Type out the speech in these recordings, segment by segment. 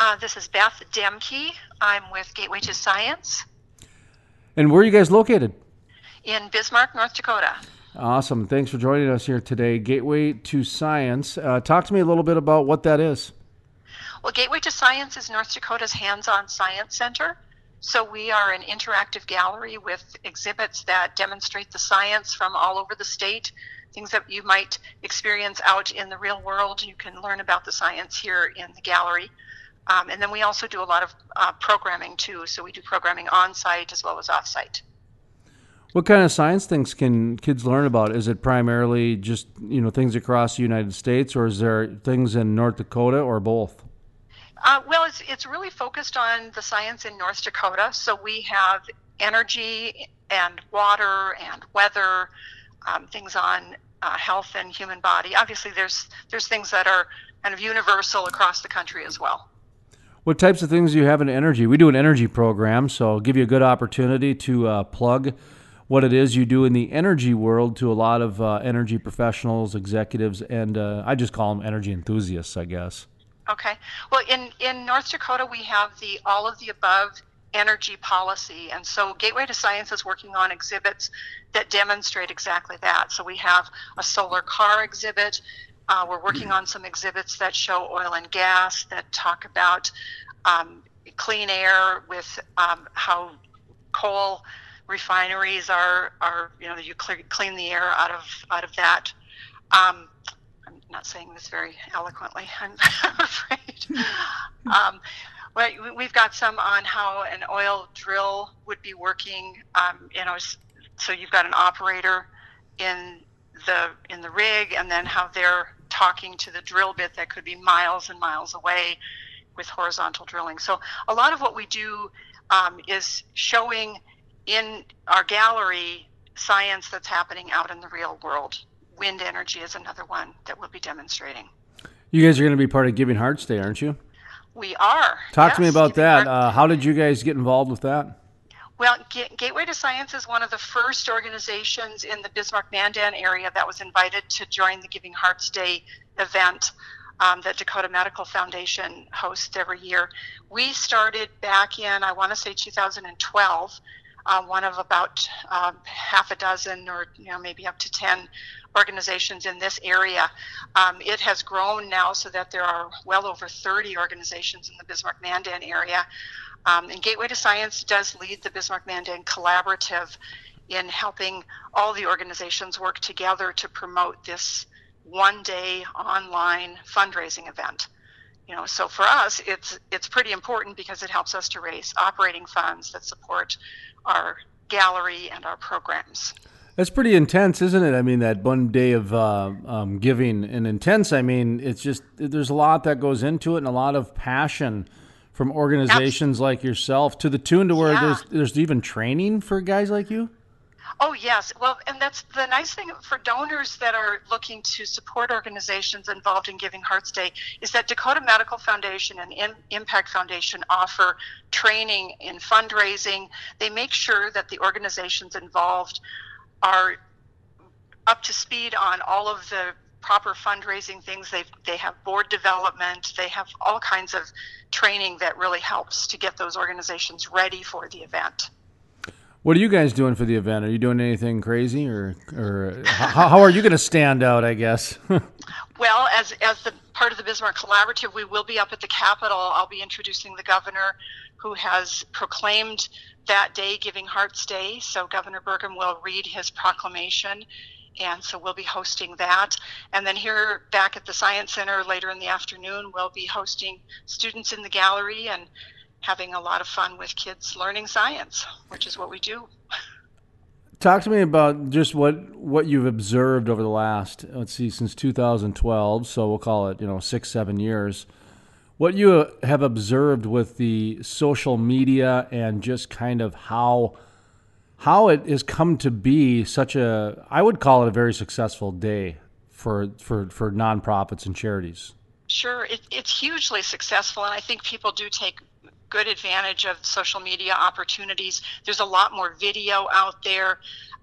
Uh, this is Beth Demke. I'm with Gateway to Science. And where are you guys located? In Bismarck, North Dakota. Awesome. Thanks for joining us here today. Gateway to Science. Uh, talk to me a little bit about what that is. Well, Gateway to Science is North Dakota's hands on science center. So we are an interactive gallery with exhibits that demonstrate the science from all over the state, things that you might experience out in the real world. You can learn about the science here in the gallery. Um, and then we also do a lot of uh, programming too. So we do programming on site as well as off site. What kind of science things can kids learn about? Is it primarily just you know things across the United States, or is there things in North Dakota, or both? Uh, well, it's it's really focused on the science in North Dakota. So we have energy and water and weather, um, things on uh, health and human body. Obviously, there's there's things that are kind of universal across the country as well. What types of things do you have in energy? We do an energy program, so I'll give you a good opportunity to uh, plug what it is you do in the energy world to a lot of uh, energy professionals, executives, and uh, I just call them energy enthusiasts, I guess. Okay. Well, in, in North Dakota, we have the all of the above energy policy. And so Gateway to Science is working on exhibits that demonstrate exactly that. So we have a solar car exhibit. Uh, we're working on some exhibits that show oil and gas that talk about um, clean air with um, how coal refineries are, are you know, you clean the air out of out of that. Um, I'm not saying this very eloquently. I'm afraid. um, well, we've got some on how an oil drill would be working. Um, you know, so you've got an operator in the in the rig, and then how they're talking to the drill bit that could be miles and miles away with horizontal drilling. So a lot of what we do um, is showing in our gallery science that's happening out in the real world. Wind energy is another one that we'll be demonstrating. You guys are going to be part of Giving Hearts Day, aren't you? We are. Talk yes, to me about that. Uh, how did you guys get involved with that? Well, Gateway to Science is one of the first organizations in the Bismarck Mandan area that was invited to join the Giving Hearts Day event um, that Dakota Medical Foundation hosts every year. We started back in, I want to say 2012 uh, one of about um, half a dozen or you know maybe up to 10 organizations in this area. Um, it has grown now so that there are well over 30 organizations in the Bismarck Mandan area. Um, and Gateway to Science does lead the Bismarck Mandan Collaborative in helping all the organizations work together to promote this one day online fundraising event you know so for us it's it's pretty important because it helps us to raise operating funds that support our gallery and our programs. That's pretty intense, isn't it? I mean, that one day of uh, um, giving and intense. I mean, it's just there's a lot that goes into it and a lot of passion from organizations Absolutely. like yourself to the tune to where yeah. there's there's even training for guys like you. Oh, yes. Well, and that's the nice thing for donors that are looking to support organizations involved in Giving Hearts Day is that Dakota Medical Foundation and Impact Foundation offer training in fundraising. They make sure that the organizations involved are up to speed on all of the proper fundraising things. They they have board development. They have all kinds of training that really helps to get those organizations ready for the event. What are you guys doing for the event? Are you doing anything crazy, or or how, how are you going to stand out? I guess. well, as as the part of the Bismarck Collaborative, we will be up at the Capitol. I'll be introducing the governor, who has proclaimed that day Giving Hearts Day. So Governor Burgum will read his proclamation, and so we'll be hosting that. And then here back at the Science Center later in the afternoon, we'll be hosting students in the gallery and having a lot of fun with kids learning science, which is what we do. Talk to me about just what what you've observed over the last let's see since 2012, so we'll call it you know six seven years. What you have observed with the social media and just kind of how how it has come to be such a I would call it a very successful day for for for nonprofits and charities. Sure, it, it's hugely successful, and I think people do take good advantage of social media opportunities. There's a lot more video out there,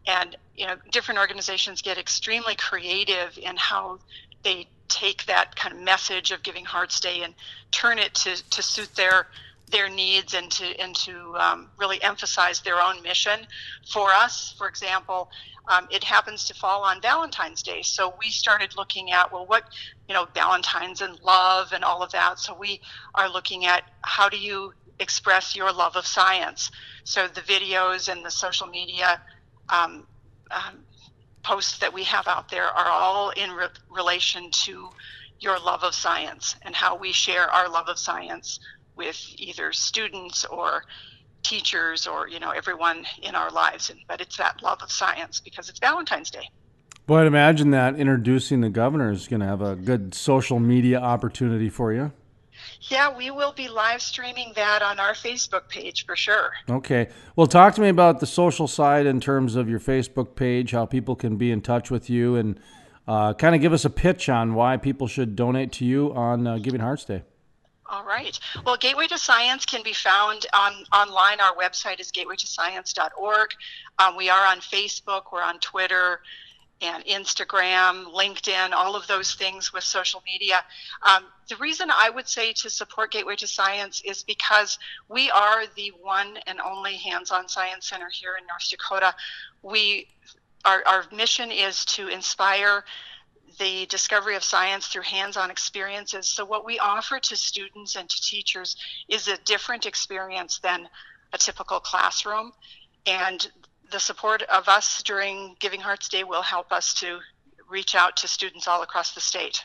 and you know, different organizations get extremely creative in how they take that kind of message of Giving Hearts Day and turn it to, to suit their their needs and to and to um, really emphasize their own mission. For us, for example, um, it happens to fall on Valentine's Day, so we started looking at well, what you know, Valentine's and love and all of that. So we are looking at how do you express your love of science. So the videos and the social media um, um, posts that we have out there are all in re- relation to your love of science and how we share our love of science with either students or teachers or you know everyone in our lives and, but it's that love of science because it's valentine's day boy i'd imagine that introducing the governor is going to have a good social media opportunity for you yeah, we will be live streaming that on our Facebook page for sure. Okay. Well, talk to me about the social side in terms of your Facebook page, how people can be in touch with you, and uh, kind of give us a pitch on why people should donate to you on uh, Giving Hearts Day. All right. Well, Gateway to Science can be found on online. Our website is gatewaytoscience.org. Um, we are on Facebook. We're on Twitter and Instagram, LinkedIn, all of those things with social media. Um, the reason I would say to support Gateway to Science is because we are the one and only hands on science center here in North Dakota. We, our, our mission is to inspire the discovery of science through hands on experiences. So, what we offer to students and to teachers is a different experience than a typical classroom. And the support of us during Giving Hearts Day will help us to reach out to students all across the state.